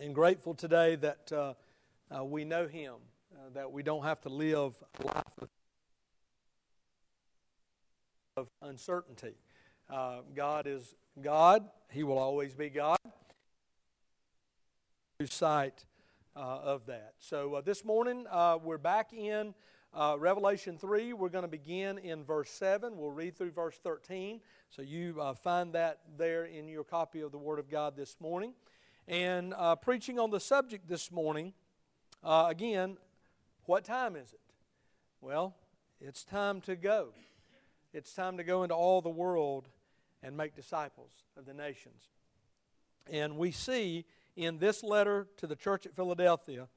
and grateful today that uh, uh, we know Him, uh, that we don't have to live a life of, uncertainty. Uh, God is God, He will always be God. Sight uh, of that. So uh, this morning we're back in Revelation 3. We're going to begin in verse 7. We'll read through verse 13. So you find that there in your copy of the Word of God this morning. And uh, preaching on the subject this morning, uh, again, what time is it? Well, it's time to go. It's time to go into all the world and make disciples of the nations. And we see in this letter to the church at Philadelphia,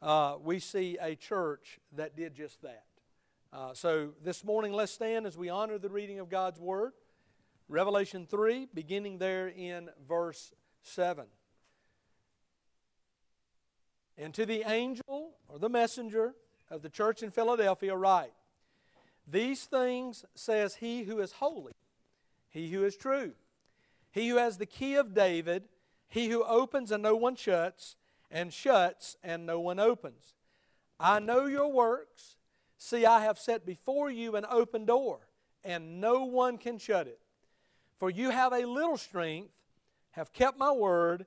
uh, we see a church that did just that. Uh, so this morning, let's stand as we honor the reading of God's Word. Revelation 3, beginning there in verse 7. And to the angel or the messenger of the church in Philadelphia, write These things says he who is holy, he who is true, he who has the key of David, he who opens and no one shuts, and shuts and no one opens. I know your works. See, I have set before you an open door, and no one can shut it. For you have a little strength, have kept my word,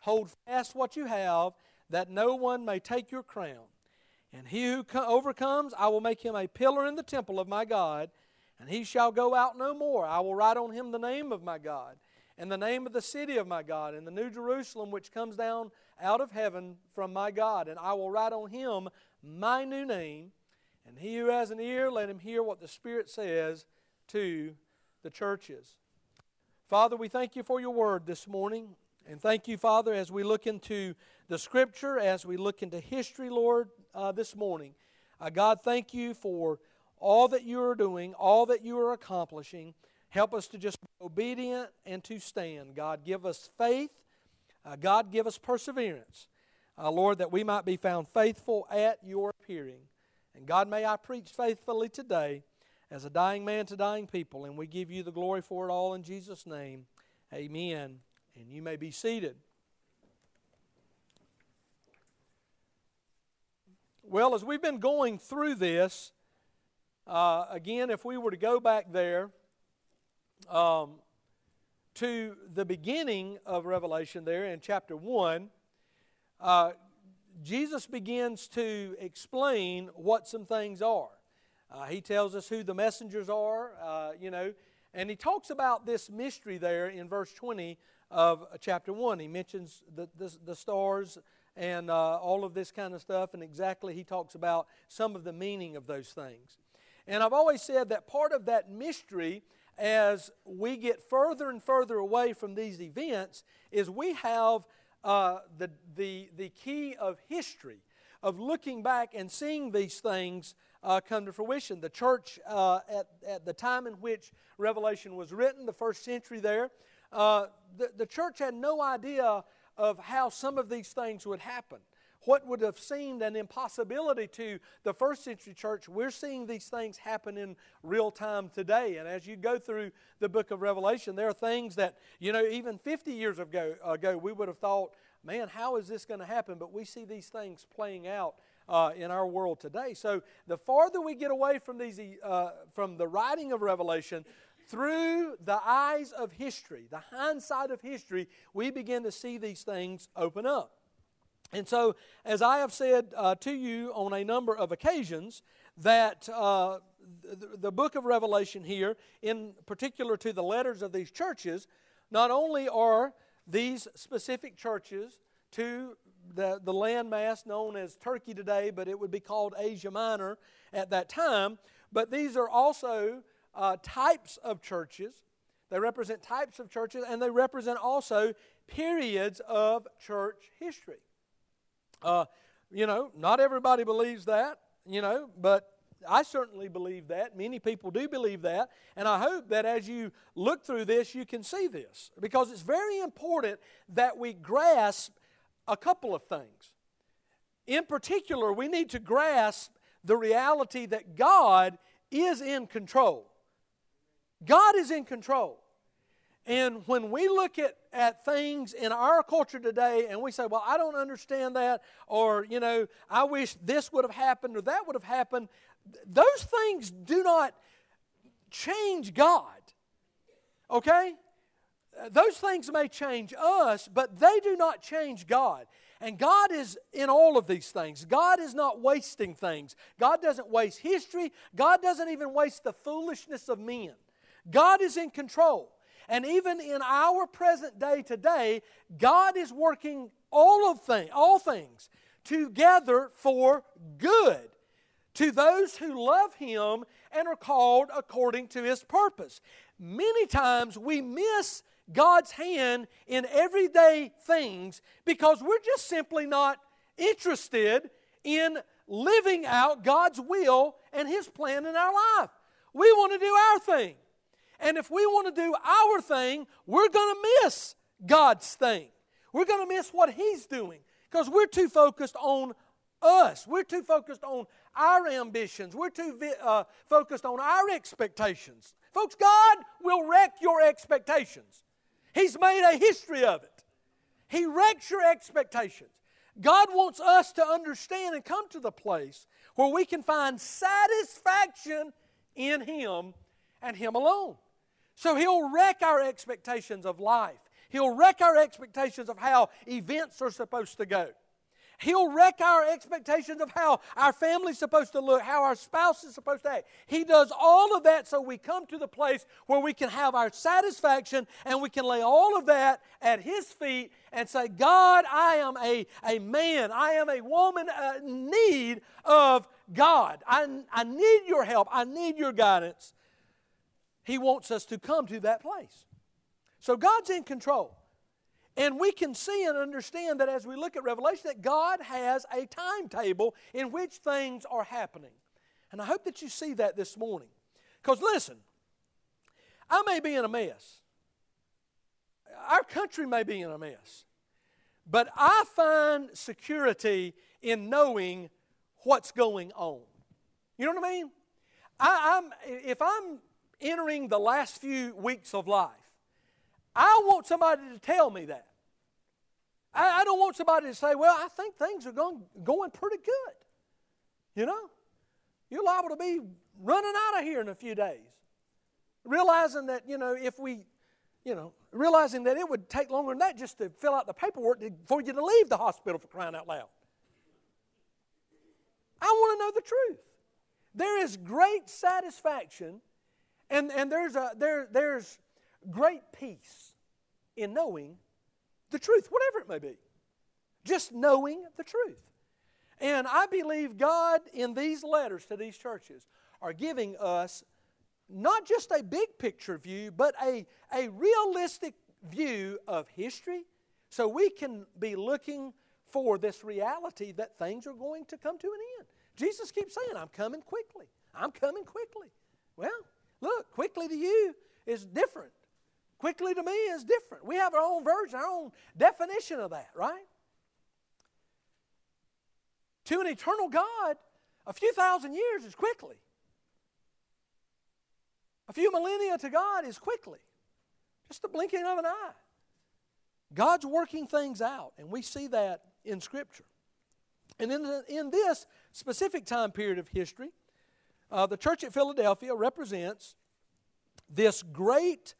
Hold fast what you have, that no one may take your crown. And he who overcomes, I will make him a pillar in the temple of my God, and he shall go out no more. I will write on him the name of my God, and the name of the city of my God, and the new Jerusalem which comes down out of heaven from my God. And I will write on him my new name. And he who has an ear, let him hear what the Spirit says to the churches. Father, we thank you for your word this morning. And thank you, Father, as we look into the scripture, as we look into history, Lord, uh, this morning. Uh, God, thank you for all that you are doing, all that you are accomplishing. Help us to just be obedient and to stand. God, give us faith. Uh, God, give us perseverance. Uh, Lord, that we might be found faithful at your appearing. And God, may I preach faithfully today as a dying man to dying people. And we give you the glory for it all in Jesus' name. Amen and you may be seated. Well, as we've been going through this, uh, again, if we were to go back there um, to the beginning of Revelation, there in chapter 1, uh, Jesus begins to explain what some things are. Uh, he tells us who the messengers are, uh, you know, and he talks about this mystery there in verse 20 of chapter 1. He mentions the, the, the stars and uh, all of this kind of stuff, and exactly he talks about some of the meaning of those things. And I've always said that part of that mystery, as we get further and further away from these events, is we have uh, the, the, the key of history, of looking back and seeing these things uh, come to fruition. The church, uh, at, at the time in which Revelation was written, the first century there, uh, the, the church had no idea of how some of these things would happen. What would have seemed an impossibility to the first century church, we're seeing these things happen in real time today. And as you go through the book of Revelation, there are things that, you know, even 50 years ago, ago we would have thought, man, how is this going to happen? But we see these things playing out uh, in our world today. So the farther we get away from these, uh, from the writing of Revelation, through the eyes of history, the hindsight of history, we begin to see these things open up. And so, as I have said uh, to you on a number of occasions, that uh, the, the book of Revelation here, in particular to the letters of these churches, not only are these specific churches to the, the landmass known as Turkey today, but it would be called Asia Minor at that time, but these are also uh, types of churches. They represent types of churches, and they represent also periods of church history. Uh, you know, not everybody believes that, you know, but I certainly believe that. Many people do believe that. And I hope that as you look through this, you can see this. Because it's very important that we grasp a couple of things. In particular, we need to grasp the reality that God is in control. God is in control. And when we look at, at things in our culture today and we say, well, I don't understand that, or, you know, I wish this would have happened or that would have happened, those things do not change God. Okay? Those things may change us, but they do not change God. And God is in all of these things. God is not wasting things. God doesn't waste history. God doesn't even waste the foolishness of men. God is in control. And even in our present day today, God is working all of things, all things together for good to those who love him and are called according to his purpose. Many times we miss God's hand in everyday things because we're just simply not interested in living out God's will and His plan in our life. We want to do our thing. And if we want to do our thing, we're going to miss God's thing. We're going to miss what He's doing because we're too focused on us. We're too focused on our ambitions. We're too uh, focused on our expectations. Folks, God will wreck your expectations. He's made a history of it. He wrecks your expectations. God wants us to understand and come to the place where we can find satisfaction in Him and Him alone. So He'll wreck our expectations of life. He'll wreck our expectations of how events are supposed to go. He'll wreck our expectations of how our family's supposed to look, how our spouse is supposed to act. He does all of that so we come to the place where we can have our satisfaction and we can lay all of that at His feet and say, God, I am a, a man, I am a woman uh, need of God. I, I need your help, I need your guidance. He wants us to come to that place. So God's in control. And we can see and understand that as we look at Revelation, that God has a timetable in which things are happening. And I hope that you see that this morning. Because listen, I may be in a mess. Our country may be in a mess. But I find security in knowing what's going on. You know what I mean? I, am if I'm entering the last few weeks of life, I want somebody to tell me that. I, I don't want somebody to say, well, I think things are going, going pretty good. You know? You're liable to be running out of here in a few days. Realizing that, you know, if we, you know, realizing that it would take longer than that just to fill out the paperwork for you to leave the hospital for crying out loud. I want to know the truth. There is great satisfaction and, and there's, a, there, there's great peace in knowing the truth, whatever it may be. Just knowing the truth. And I believe God, in these letters to these churches, are giving us not just a big picture view, but a, a realistic view of history so we can be looking for this reality that things are going to come to an end. Jesus keeps saying, I'm coming quickly. I'm coming quickly. Well, look, quickly to you is different Quickly to me is different. We have our own version, our own definition of that, right? To an eternal God, a few thousand years is quickly. A few millennia to God is quickly. Just the blinking of an eye. God's working things out, and we see that in Scripture. And in, the, in this specific time period of history, uh, the church at Philadelphia represents this great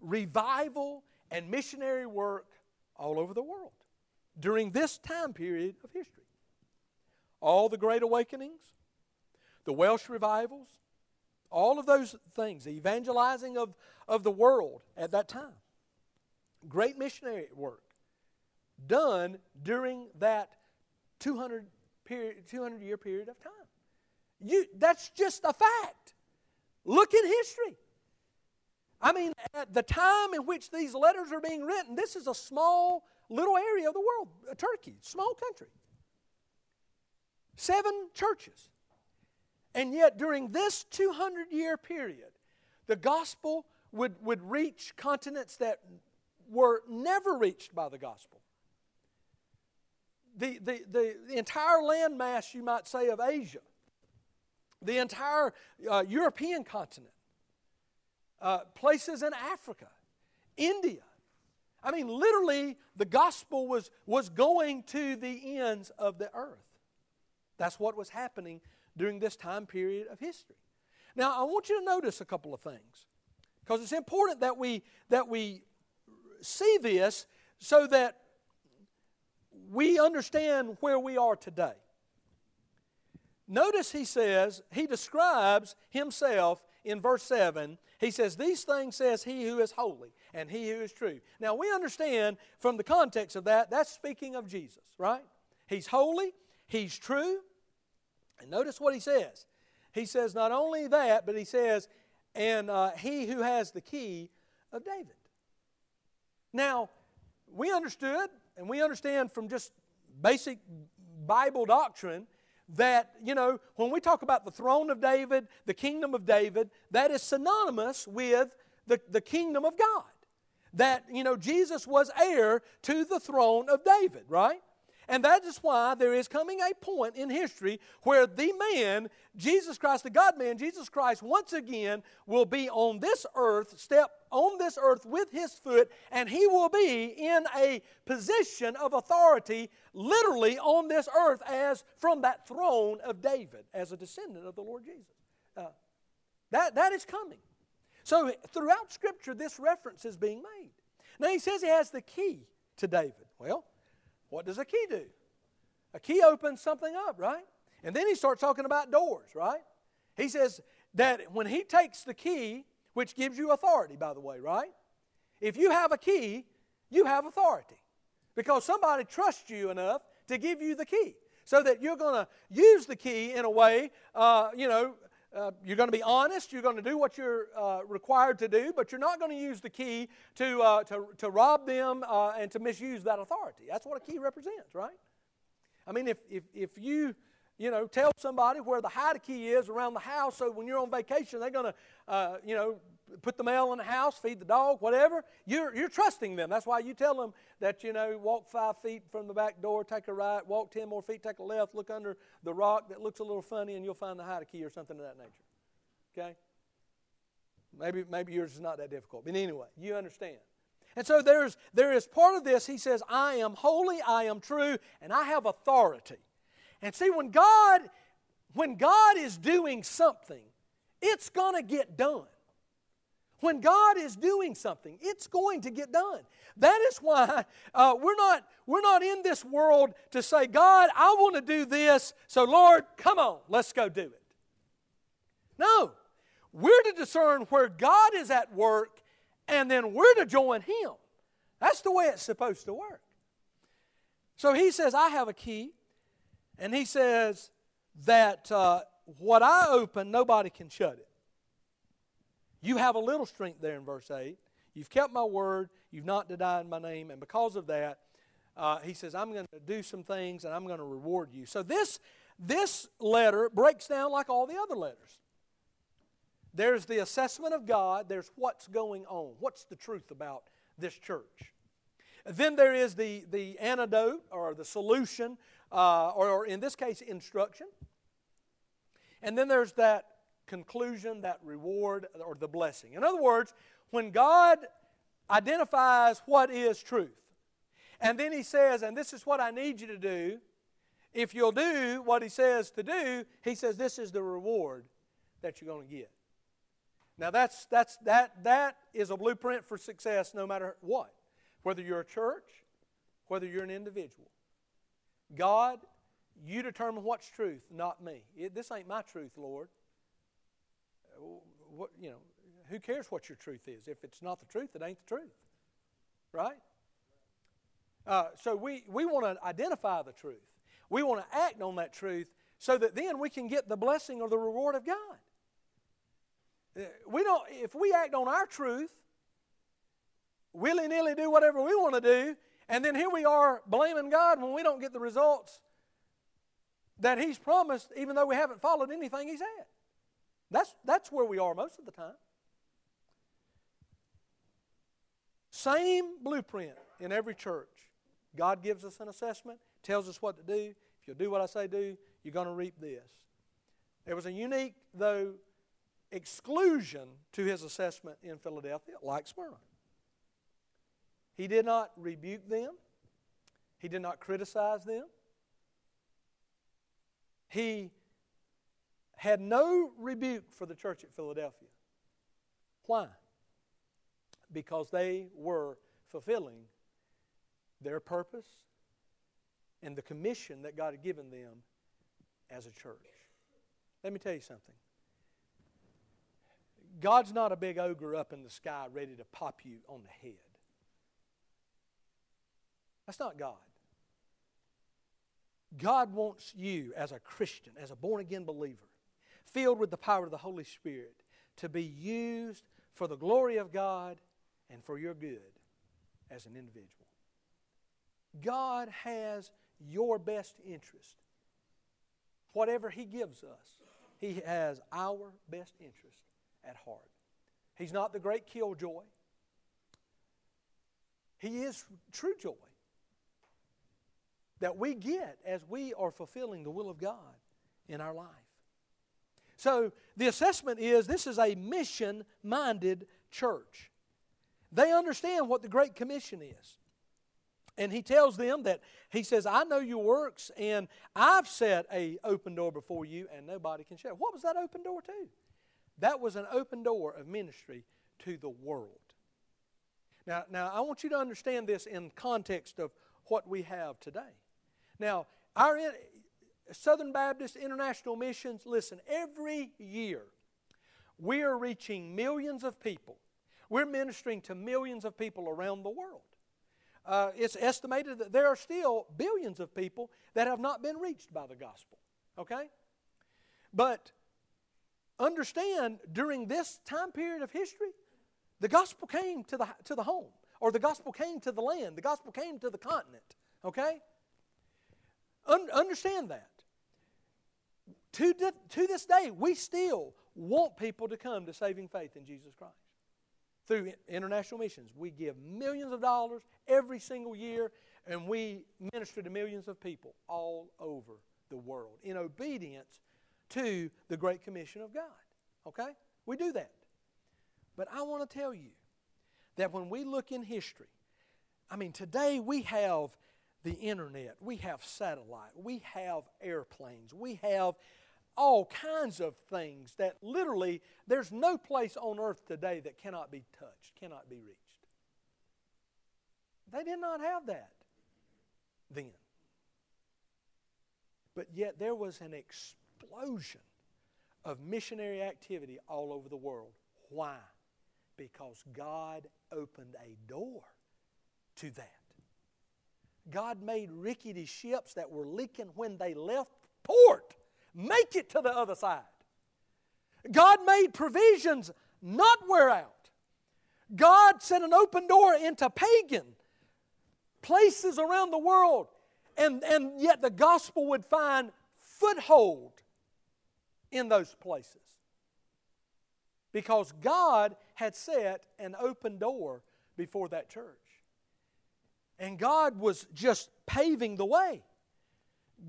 revival and missionary work all over the world during this time period of history. All the great awakenings, the Welsh revivals, all of those things, the evangelizing of, of the world at that time. Great missionary work done during that 200, period, 200 year period of time. You, that's just a fact. Look in history. I mean, at the time in which these letters are being written, this is a small little area of the world, uh, Turkey, small country. Seven churches. And yet, during this 200 year period, the gospel would, would reach continents that were never reached by the gospel. The, the, the, the entire landmass, you might say, of Asia, the entire uh, European continent, uh, places in Africa, India. I mean, literally, the gospel was, was going to the ends of the earth. That's what was happening during this time period of history. Now, I want you to notice a couple of things because it's important that we, that we see this so that we understand where we are today. Notice he says, he describes himself in verse 7. He says, These things says he who is holy and he who is true. Now we understand from the context of that, that's speaking of Jesus, right? He's holy, he's true. And notice what he says. He says, not only that, but he says, and uh, he who has the key of David. Now, we understood, and we understand from just basic Bible doctrine that, you know, when we talk about the throne of David, the kingdom of David, that is synonymous with the, the kingdom of God. That, you know, Jesus was heir to the throne of David, right? And that is why there is coming a point in history where the man, Jesus Christ, the God man, Jesus Christ, once again will be on this earth, step on this earth with his foot, and he will be in a position of authority literally on this earth as from that throne of David as a descendant of the Lord Jesus. Uh, that, that is coming. So throughout Scripture, this reference is being made. Now he says he has the key to David. Well, what does a key do? A key opens something up, right? And then he starts talking about doors, right? He says that when he takes the key, which gives you authority, by the way, right? If you have a key, you have authority because somebody trusts you enough to give you the key so that you're going to use the key in a way, uh, you know, uh, you're going to be honest. You're going to do what you're uh, required to do, but you're not going to use the key to, uh, to, to rob them uh, and to misuse that authority. That's what a key represents, right? I mean, if, if, if you, you know, tell somebody where the hide key is around the house so when you're on vacation, they're going to, uh, you know, put the mail in the house, feed the dog, whatever, you're, you're trusting them. That's why you tell them that, you know, walk five feet from the back door, take a right, walk 10 more feet, take a left, look under the rock that looks a little funny, and you'll find the hide key or something of that nature. Okay? Maybe, maybe yours is not that difficult. But anyway, you understand. And so there's, there is part of this, he says, I am holy, I am true, and I have authority. And see, when God, when God is doing something, it's going to get done. When God is doing something, it's going to get done. That is why uh, we're, not, we're not in this world to say, God, I want to do this, so Lord, come on, let's go do it. No, we're to discern where God is at work, and then we're to join Him. That's the way it's supposed to work. So he says, I have a key, and he says that uh, what I open, nobody can shut it. You have a little strength there in verse 8. You've kept my word. You've not denied my name. And because of that, uh, he says, I'm going to do some things and I'm going to reward you. So this, this letter breaks down like all the other letters. There's the assessment of God, there's what's going on, what's the truth about this church. Then there is the, the antidote or the solution, uh, or, or in this case, instruction. And then there's that conclusion, that reward, or the blessing. In other words, when God identifies what is truth, and then He says, and this is what I need you to do, if you'll do what He says to do, He says, this is the reward that you're going to get. Now that's that's that that is a blueprint for success no matter what. Whether you're a church, whether you're an individual. God, you determine what's truth, not me. It, this ain't my truth, Lord what, you know, who cares what your truth is? If it's not the truth, it ain't the truth. Right? Uh, so we, we want to identify the truth. We want to act on that truth so that then we can get the blessing or the reward of God. Uh, we don't, if we act on our truth, willy nilly do whatever we want to do, and then here we are blaming God when we don't get the results, that He's promised, even though we haven't followed anything He said. That's, that's where we are most of the time. Same blueprint in every church. God gives us an assessment, tells us what to do. If you'll do what I say do, you're going to reap this. There was a unique, though, exclusion to his assessment in Philadelphia, like Smyrna. He did not rebuke them, he did not criticize them. He had no rebuke for the church at Philadelphia. Why? Because they were fulfilling their purpose and the commission that God had given them as a church. Let me tell you something. God's not a big ogre up in the sky ready to pop you on the head. That's not God. God wants you as a Christian, as a born again believer, filled with the power of the Holy Spirit, to be used for the glory of God and for your good as an individual. God has your best interest. Whatever He gives us, He has our best interest at heart. He's not the great killjoy, He is true joy that we get as we are fulfilling the will of God in our life. So the assessment is this is a mission minded church. They understand what the Great Commission is. And he tells them that he says, I know your works, and I've set a open door before you, and nobody can shut. it." What was that open door to? That was an open door of ministry to the world. Now, now I want you to understand this in context of what we have today. Now, our Southern Baptist International Missions, listen, every year we are reaching millions of people. We're ministering to millions of people around the world. Uh, it's estimated that there are still billions of people that have not been reached by the gospel. Okay? But understand during this time period of history, the gospel came to the, to the home, or the gospel came to the land, the gospel came to the continent. Okay? Un- understand that. To, to this day, we still want people to come to saving faith in Jesus Christ. Through international missions, we give millions of dollars every single year, and we minister to millions of people all over the world in obedience to the Great Commission of God. Okay? We do that. But I want to tell you that when we look in history, I mean, today we have the internet, we have satellite, we have airplanes, we have all kinds of things that literally there's no place on earth today that cannot be touched, cannot be reached. They did not have that then. But yet there was an explosion of missionary activity all over the world. Why? Because God opened a door to that. God made rickety ships that were leaking when they left port make it to the other side. God made provisions not wear out. God set an open door into pagan places around the world, and, and yet the gospel would find foothold in those places. Because God had set an open door before that church. And God was just paving the way.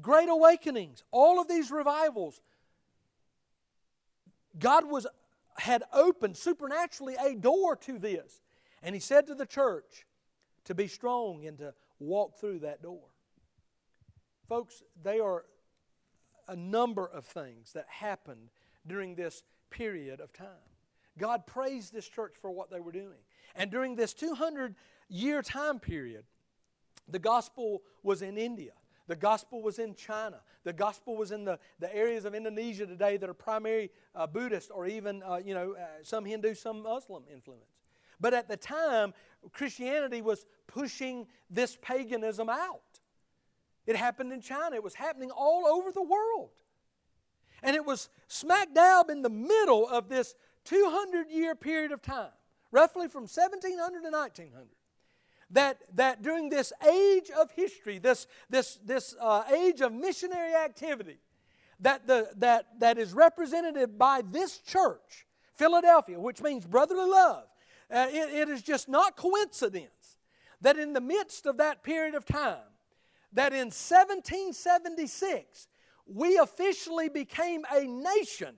Great awakenings, all of these revivals. God was had opened supernaturally a door to this. And he said to the church to be strong and to walk through that door. Folks, they are a number of things that happened during this period of time. God praised this church for what they were doing. And during this 200 year time period, the gospel was in India. The gospel was in China. The gospel was in the, the areas of Indonesia today that are primary uh, Buddhist or even, uh, you know, uh, some Hindu, some Muslim influence. But at the time, Christianity was pushing this paganism out. It happened in China. It was happening all over the world. And it was smack dab in the middle of this 200 year period of time, roughly from 1700 to 1900 that, that during this age of history, this, this, this uh, age of missionary activity, that, the, that, that is represented by this church, Philadelphia, which means brotherly love, uh, it, it is just not coincidence that in the midst of that period of time, that in 1776, we officially became a nation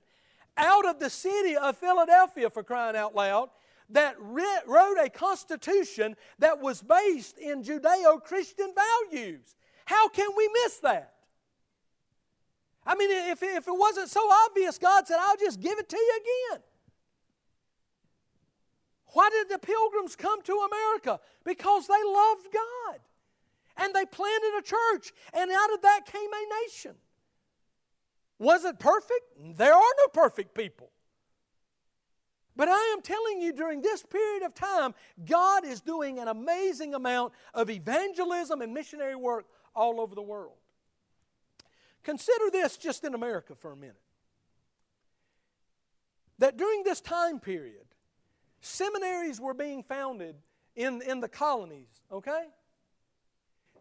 out of the city of Philadelphia, for crying out loud, that wrote a constitution that was based in Judeo Christian values. How can we miss that? I mean, if, if it wasn't so obvious, God said, I'll just give it to you again. Why did the pilgrims come to America? Because they loved God. And they planted a church, and out of that came a nation. Was it perfect? There are no perfect people. But I am telling you, during this period of time, God is doing an amazing amount of evangelism and missionary work all over the world. Consider this just in America for a minute. That during this time period, seminaries were being founded in, in the colonies, okay?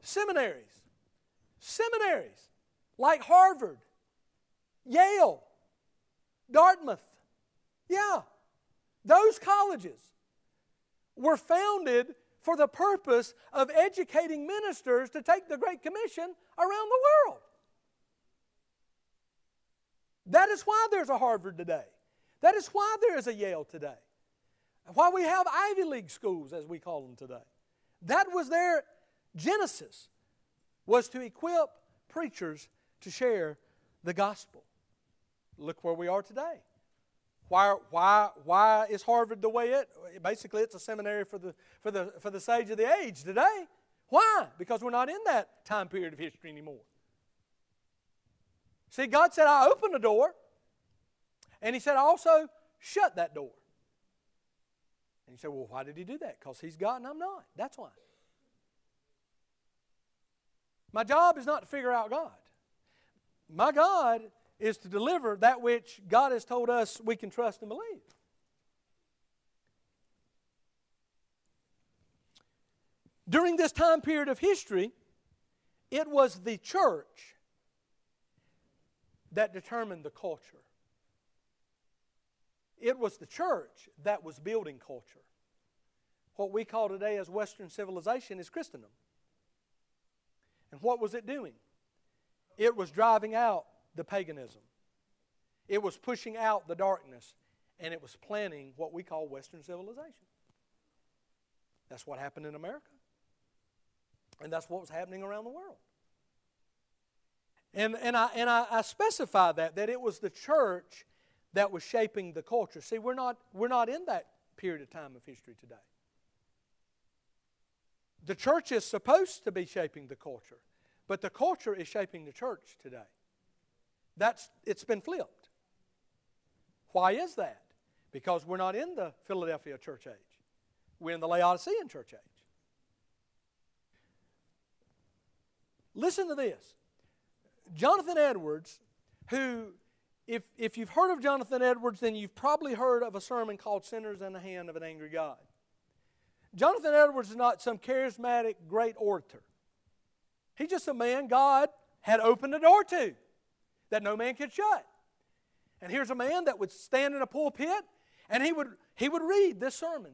Seminaries. Seminaries like Harvard, Yale, Dartmouth. Yeah, those colleges were founded for the purpose of educating ministers to take the Great Commission around the world. That is why there's a Harvard today. That is why there is a Yale today. Why we have Ivy League schools, as we call them today. That was their genesis, was to equip preachers to share the gospel. Look where we are today. Why, why, why is Harvard the way it? Basically, it's a seminary for the, for, the, for the sage of the age today. Why? Because we're not in that time period of history anymore. See, God said, I open a door, and He said, I also shut that door. And you say, well, why did He do that? Because He's God and I'm not. That's why. My job is not to figure out God. My God is to deliver that which God has told us we can trust and believe. During this time period of history, it was the church that determined the culture. It was the church that was building culture. What we call today as Western civilization is Christendom. And what was it doing? It was driving out the paganism. It was pushing out the darkness, and it was planting what we call Western civilization. That's what happened in America. And that's what was happening around the world. And, and, I, and I, I specify that, that it was the church that was shaping the culture. See, we're not, we're not in that period of time of history today. The church is supposed to be shaping the culture, but the culture is shaping the church today. That's, it's been flipped. Why is that? Because we're not in the Philadelphia church age. We're in the Laodicean church age. Listen to this. Jonathan Edwards, who, if, if you've heard of Jonathan Edwards, then you've probably heard of a sermon called Sinners in the Hand of an Angry God. Jonathan Edwards is not some charismatic great orator. He's just a man God had opened the door to that no man could shut. And here's a man that would stand in a pulpit and he would, he would read this sermon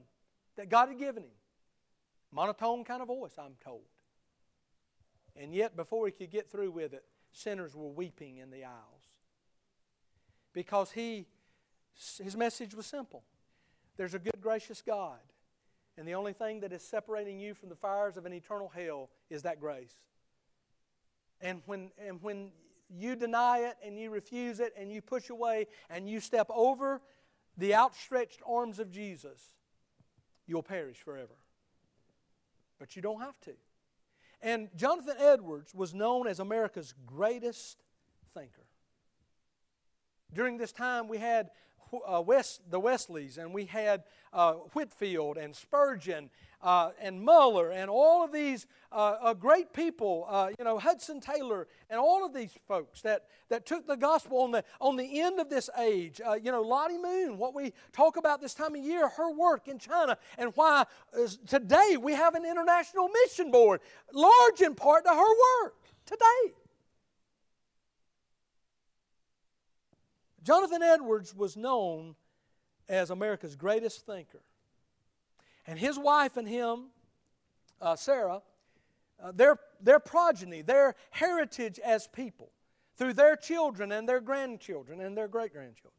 that God had given him. Monotone kind of voice, I'm told. And yet, before he could get through with it, sinners were weeping in the aisles. Because he, his message was simple there's a good, gracious God. And the only thing that is separating you from the fires of an eternal hell is that grace. And when, and when you deny it and you refuse it and you push away and you step over the outstretched arms of Jesus, you'll perish forever. But you don't have to. And Jonathan Edwards was known as America's greatest thinker. During this time, we had uh, West, the Wesleys, and we had uh, Whitefield and Spurgeon uh, and Muller and all of these uh, uh, great people, uh, you know, Hudson Taylor and all of these folks that, that took the gospel on the, on the end of this age. You know, Lottie Moon, what we talk about this time of year, her work in China, and why today we have an international mission board, large in part to her work today. Jonathan Edwards was known as America's greatest thinker. And his wife and him, uh, Sarah, uh, their, their progeny, their heritage as people, through their children and their grandchildren and their great grandchildren,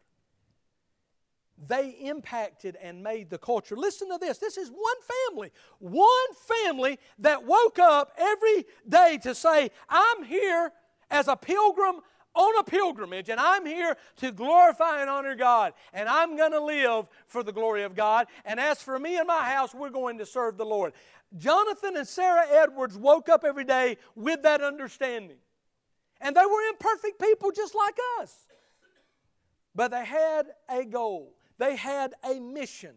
they impacted and made the culture. Listen to this this is one family, one family that woke up every day to say, I'm here as a pilgrim on a pilgrimage, and I'm here to glorify and honor God, and I'm going to live for the glory of God. And as for me and my house, we're going to serve the Lord. Jonathan and Sarah Edwards woke up every day with that understanding. And they were imperfect people just like us. But they had a goal, they had a mission.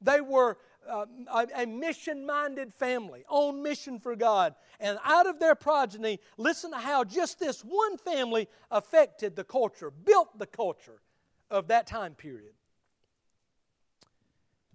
They were uh, a, a mission minded family on mission for God. And out of their progeny, listen to how just this one family affected the culture, built the culture of that time period.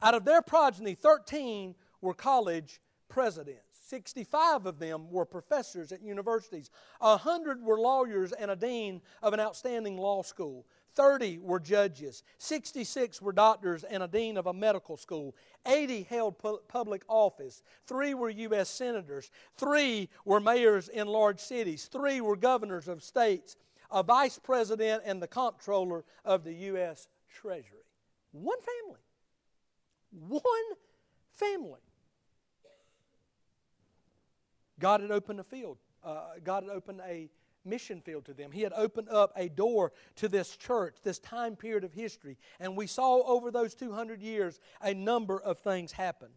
Out of their progeny, 13 were college presidents. 65 of them were professors at universities. 100 were lawyers and a dean of an outstanding law school. 30 were judges, 66 were doctors and a dean of a medical school, 80 held pu- public office, 3 were U.S. senators, 3 were mayors in large cities, 3 were governors of states, a vice president, and the comptroller of the U.S. Treasury. One family. One family. God had opened a field. Uh, God had opened a mission field to them. He had opened up a door to this church, this time period of history. And we saw over those 200 years a number of things happen.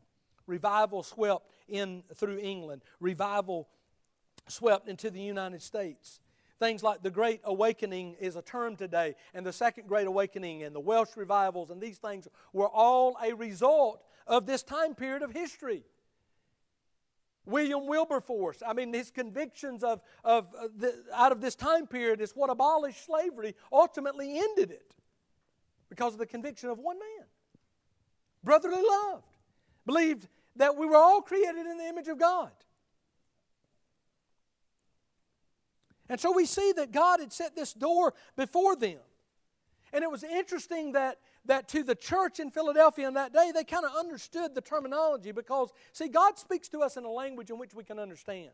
Revival swept in through England, revival swept into the United States. Things like the Great Awakening is a term today, and the Second Great Awakening and the Welsh revivals, and these things were all a result of this time period of history. William Wilberforce, I mean, his convictions of, of uh, the, out of this time period is what abolished slavery, ultimately ended it because of the conviction of one man. Brotherly love, believed that we were all created in the image of God. And so we see that God had set this door before them. And it was interesting that that to the church in Philadelphia in that day, they kind of understood the terminology because, see, God speaks to us in a language in which we can understand.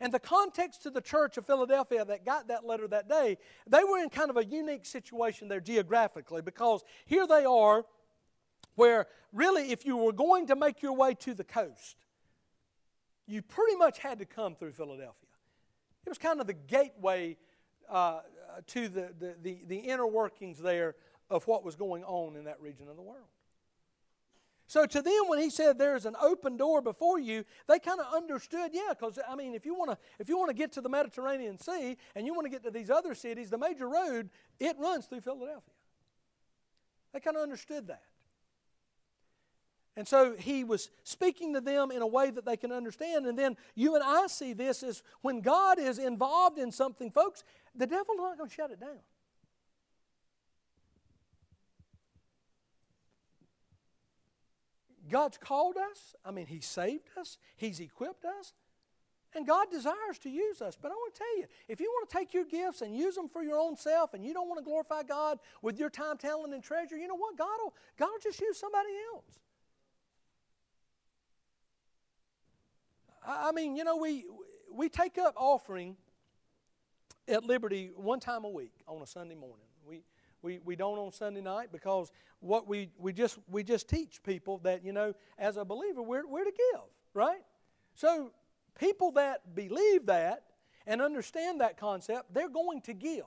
And the context to the church of Philadelphia that got that letter that day, they were in kind of a unique situation there geographically because here they are, where really, if you were going to make your way to the coast, you pretty much had to come through Philadelphia. It was kind of the gateway uh, to the, the, the, the inner workings there of what was going on in that region of the world. So to them, when he said there's an open door before you, they kind of understood, yeah, because I mean, if you want to if you want to get to the Mediterranean Sea and you want to get to these other cities, the major road it runs through Philadelphia. They kind of understood that. And so he was speaking to them in a way that they can understand. And then you and I see this as when God is involved in something, folks, the devil's not going to shut it down. God's called us. I mean, He saved us, He's equipped us, and God desires to use us. But I want to tell you if you want to take your gifts and use them for your own self and you don't want to glorify God with your time, talent, and treasure, you know what? God will, God will just use somebody else. I mean, you know, we, we take up offering at Liberty one time a week on a Sunday morning. We, we, we don't on Sunday night because what we, we, just, we just teach people that, you know, as a believer, we're, we're to give, right? So people that believe that and understand that concept, they're going to give.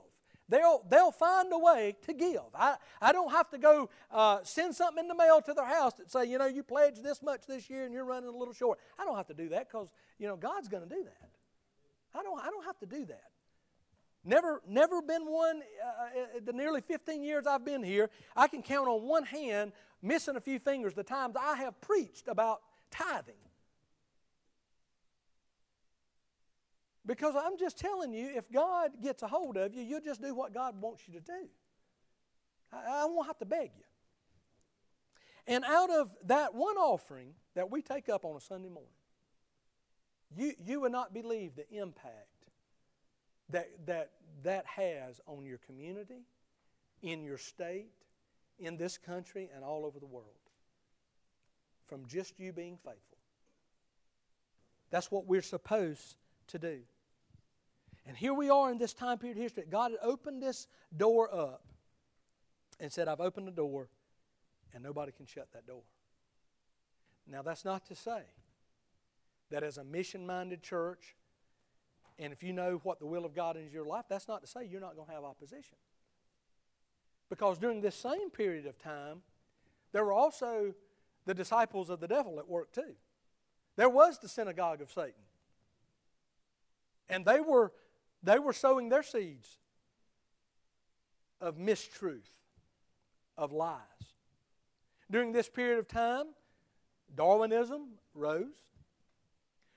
They'll, they'll find a way to give. I, I don't have to go uh, send something in the mail to their house that say, you know, you pledged this much this year and you're running a little short. I don't have to do that because, you know, God's going to do that. I don't, I don't have to do that. Never, never been one, uh, uh, the nearly 15 years I've been here, I can count on one hand, missing a few fingers, the times I have preached about tithing. Because I'm just telling you, if God gets a hold of you, you'll just do what God wants you to do. I, I won't have to beg you. And out of that one offering that we take up on a Sunday morning, you, you would not believe the impact that, that that has on your community, in your state, in this country, and all over the world from just you being faithful. That's what we're supposed to do. And here we are in this time period history. God had opened this door up and said, I've opened the door, and nobody can shut that door. Now, that's not to say that as a mission minded church, and if you know what the will of God is in your life, that's not to say you're not going to have opposition. Because during this same period of time, there were also the disciples of the devil at work too. There was the synagogue of Satan. And they were, they were sowing their seeds of mistruth, of lies. During this period of time, Darwinism rose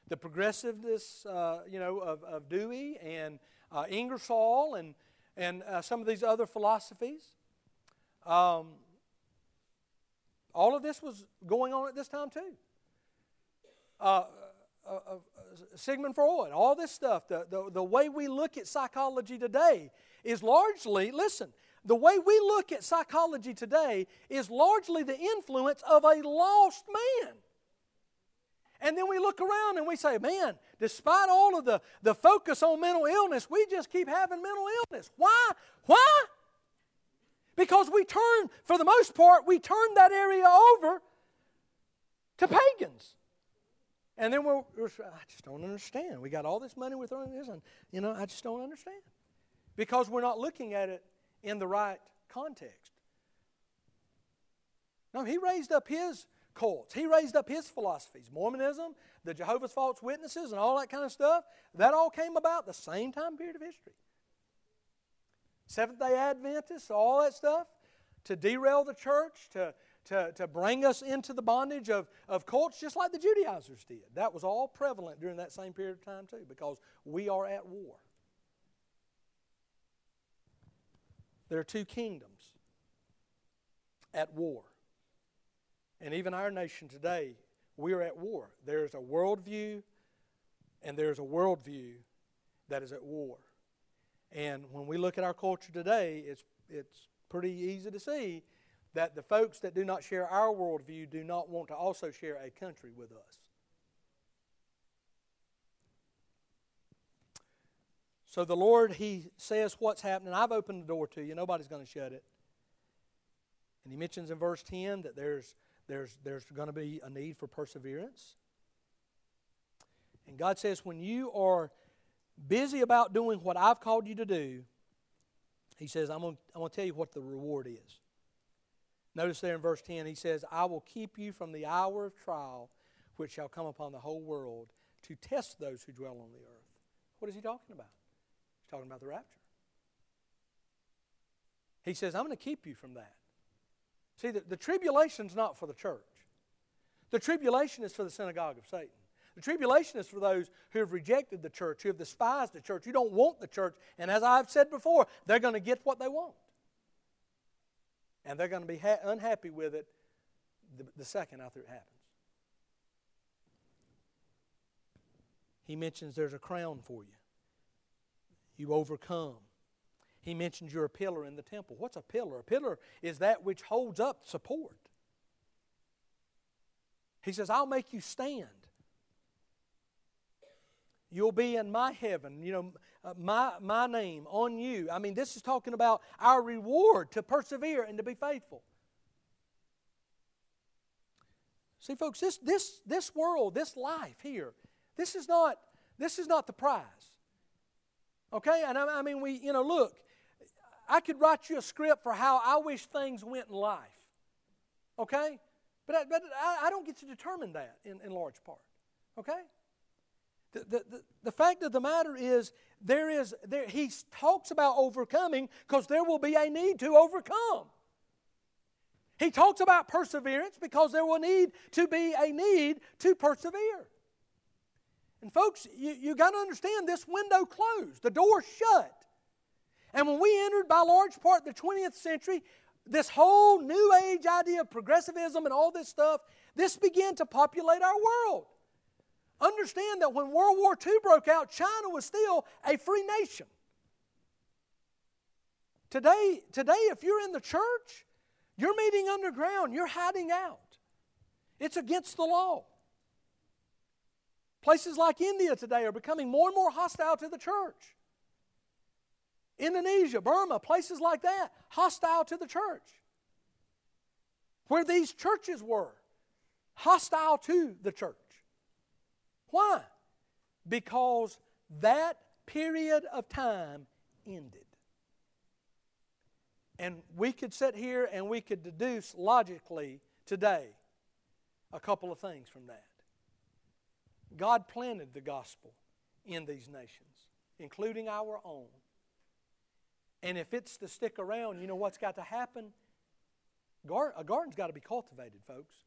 the progressiveness, uh, you know, of, of Dewey and uh, Ingersoll and, and uh, some of these other philosophies. Um, all of this was going on at this time too. Uh, uh, uh, Sigmund Freud, all this stuff, the, the, the way we look at psychology today is largely, listen, the way we look at psychology today is largely the influence of a lost man. And then we look around and we say, man, despite all of the, the focus on mental illness, we just keep having mental illness. Why? Why? Because we turn, for the most part, we turn that area over to pagans. And then we're, we're, I just don't understand. We got all this money we're throwing this, and you know, I just don't understand. Because we're not looking at it in the right context. No, he raised up his cults. He raised up his philosophies Mormonism, the Jehovah's False Witnesses, and all that kind of stuff. That all came about the same time period of history. Seventh day Adventists, all that stuff, to derail the church, to, to, to bring us into the bondage of, of cults, just like the Judaizers did. That was all prevalent during that same period of time, too, because we are at war. There are two kingdoms at war. And even our nation today, we are at war. There's a worldview, and there's a worldview that is at war. And when we look at our culture today, it's, it's pretty easy to see that the folks that do not share our worldview do not want to also share a country with us. So the Lord, He says what's happening. I've opened the door to you, nobody's going to shut it. And He mentions in verse 10 that there's there's, there's going to be a need for perseverance. And God says, when you are busy about doing what I've called you to do, He says, I'm going, to tell you what the reward is. Notice there in verse 10, He says, I will keep you from the hour of trial which shall come upon the whole world to test those who dwell on the earth. What is He talking about? He's talking about the rapture. He says, I'm going to keep you from that. See, the, the tribulation's not for the church. The tribulation is for the synagogue of Satan. The tribulation is for those who have rejected the church, who have despised the church, who don't want the church. And as I've said before, they're going to get what they want. And they're going to be ha- unhappy with it the, the second after it happens. He mentions there's a crown for you. You overcome. He mentions you're a pillar in the temple. What's a pillar? A pillar is that which holds up support. He says, I'll make you stand. You'll be in my heaven, you know, uh, my, my name on you. I mean, this is talking about our reward to persevere and to be faithful. See, folks, this, this, this world, this life here, this is not, this is not the prize. Okay? And I, I mean, we, you know, look, I could write you a script for how I wish things went in life. Okay? But I, but I, I don't get to determine that in, in large part. Okay? The, the, the, the fact of the matter is, there is there, he talks about overcoming because there will be a need to overcome. He talks about perseverance because there will need to be a need to persevere. And folks, you, you got to understand this window closed, the door shut. And when we entered by large part the 20th century, this whole new age idea of progressivism and all this stuff, this began to populate our world. Understand that when World War II broke out, China was still a free nation. Today, today, if you're in the church, you're meeting underground, you're hiding out. It's against the law. Places like India today are becoming more and more hostile to the church. Indonesia, Burma, places like that, hostile to the church. Where these churches were, hostile to the church. Why? Because that period of time ended. And we could sit here and we could deduce logically today a couple of things from that. God planted the gospel in these nations, including our own. And if it's to stick around, you know what's got to happen? a garden's got to be cultivated, folks.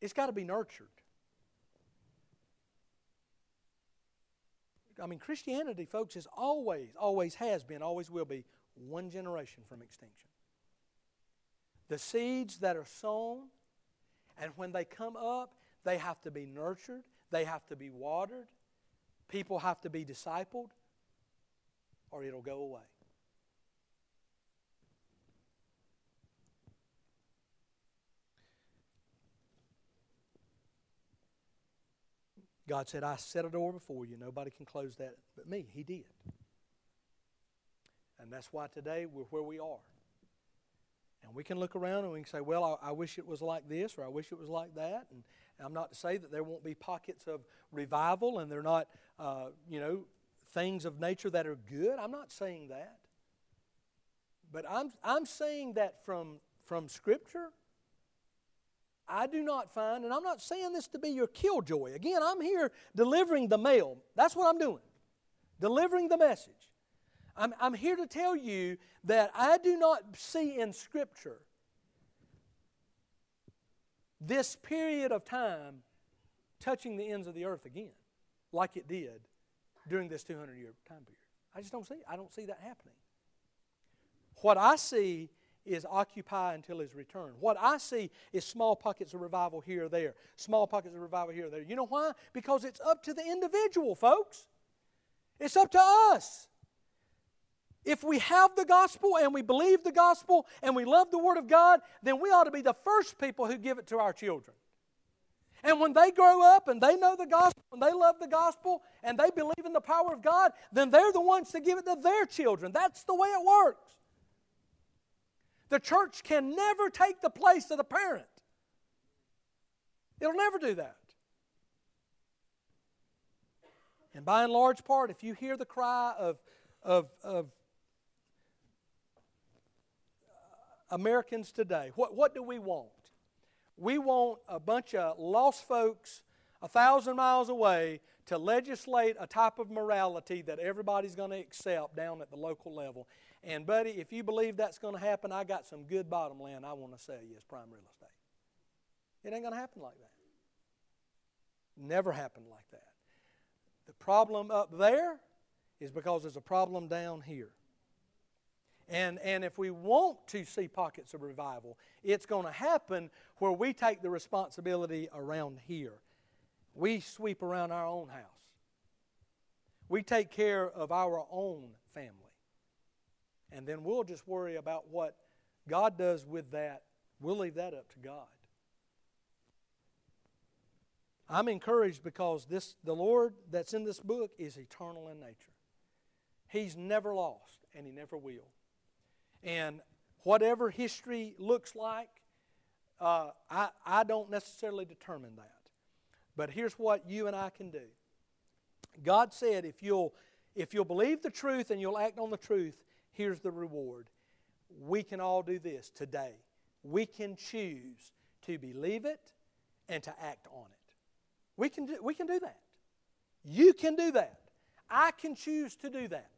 It's got to be nurtured. I mean, Christianity, folks, is always, always has been, always will be one generation from extinction. The seeds that are sown, and when they come up, they have to be nurtured, they have to be watered, people have to be discipled, or it'll go away. God said, I set a door before you. Nobody can close that but me. He did. And that's why today we're where we are. And we can look around and we can say, well, I, I, wish it was like this or I wish it was like that. And, and I'm not to say that there won't be pockets of revival and they're not, uh, you know, things of nature that are good. I'm not saying that. But I'm, I'm saying that from, from Scripture, I do not find, and I'm not saying this to be your killjoy. Again, I'm here delivering the mail. That's what I'm doing, delivering the message. I'm, I'm here to tell you that I do not see in Scripture this period of time touching the ends of the earth again, like it did during this 200 year time period. I just don't see. I don't see that happening. What I see is occupy until his return. What I see is small pockets of revival here or there, small pockets of revival here or there. You know why? Because it's up to the individual, folks. It's up to us. If we have the gospel and we believe the gospel and we love the Word of God, then we ought to be the first people who give it to our children. And when they grow up and they know the gospel and they love the gospel and they believe in the power of God, then they're the ones to give it to their children. That's the way it works. The church can never take the place of the parent, it'll never do that. And by and large part, if you hear the cry of, of, of Americans today, what, what do we want? We want a bunch of lost folks a thousand miles away to legislate a type of morality that everybody's going to accept down at the local level. And, buddy, if you believe that's going to happen, I got some good bottom land I want to sell you as prime real estate. It ain't going to happen like that. Never happened like that. The problem up there is because there's a problem down here. And, and if we want to see pockets of revival, it's going to happen where we take the responsibility around here. We sweep around our own house. We take care of our own family. And then we'll just worry about what God does with that. We'll leave that up to God. I'm encouraged because this the Lord that's in this book is eternal in nature. He's never lost and he never will. And whatever history looks like, uh, I, I don't necessarily determine that. But here's what you and I can do. God said if you'll, if you'll believe the truth and you'll act on the truth, here's the reward. We can all do this today. We can choose to believe it and to act on it. We can do, we can do that. You can do that. I can choose to do that.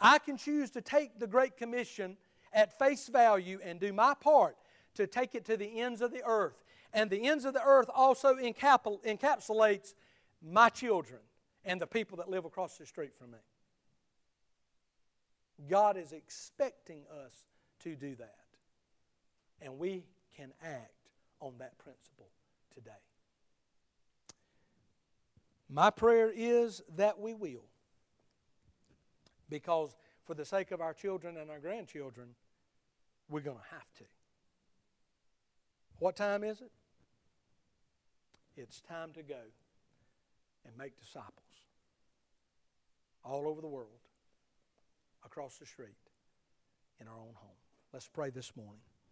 I can choose to take the Great Commission at face value and do my part to take it to the ends of the earth. And the ends of the earth also encapsulates my children and the people that live across the street from me. God is expecting us to do that. And we can act on that principle today. My prayer is that we will. Because for the sake of our children and our grandchildren, we're going to have to. What time is it? It's time to go and make disciples all over the world, across the street, in our own home. Let's pray this morning.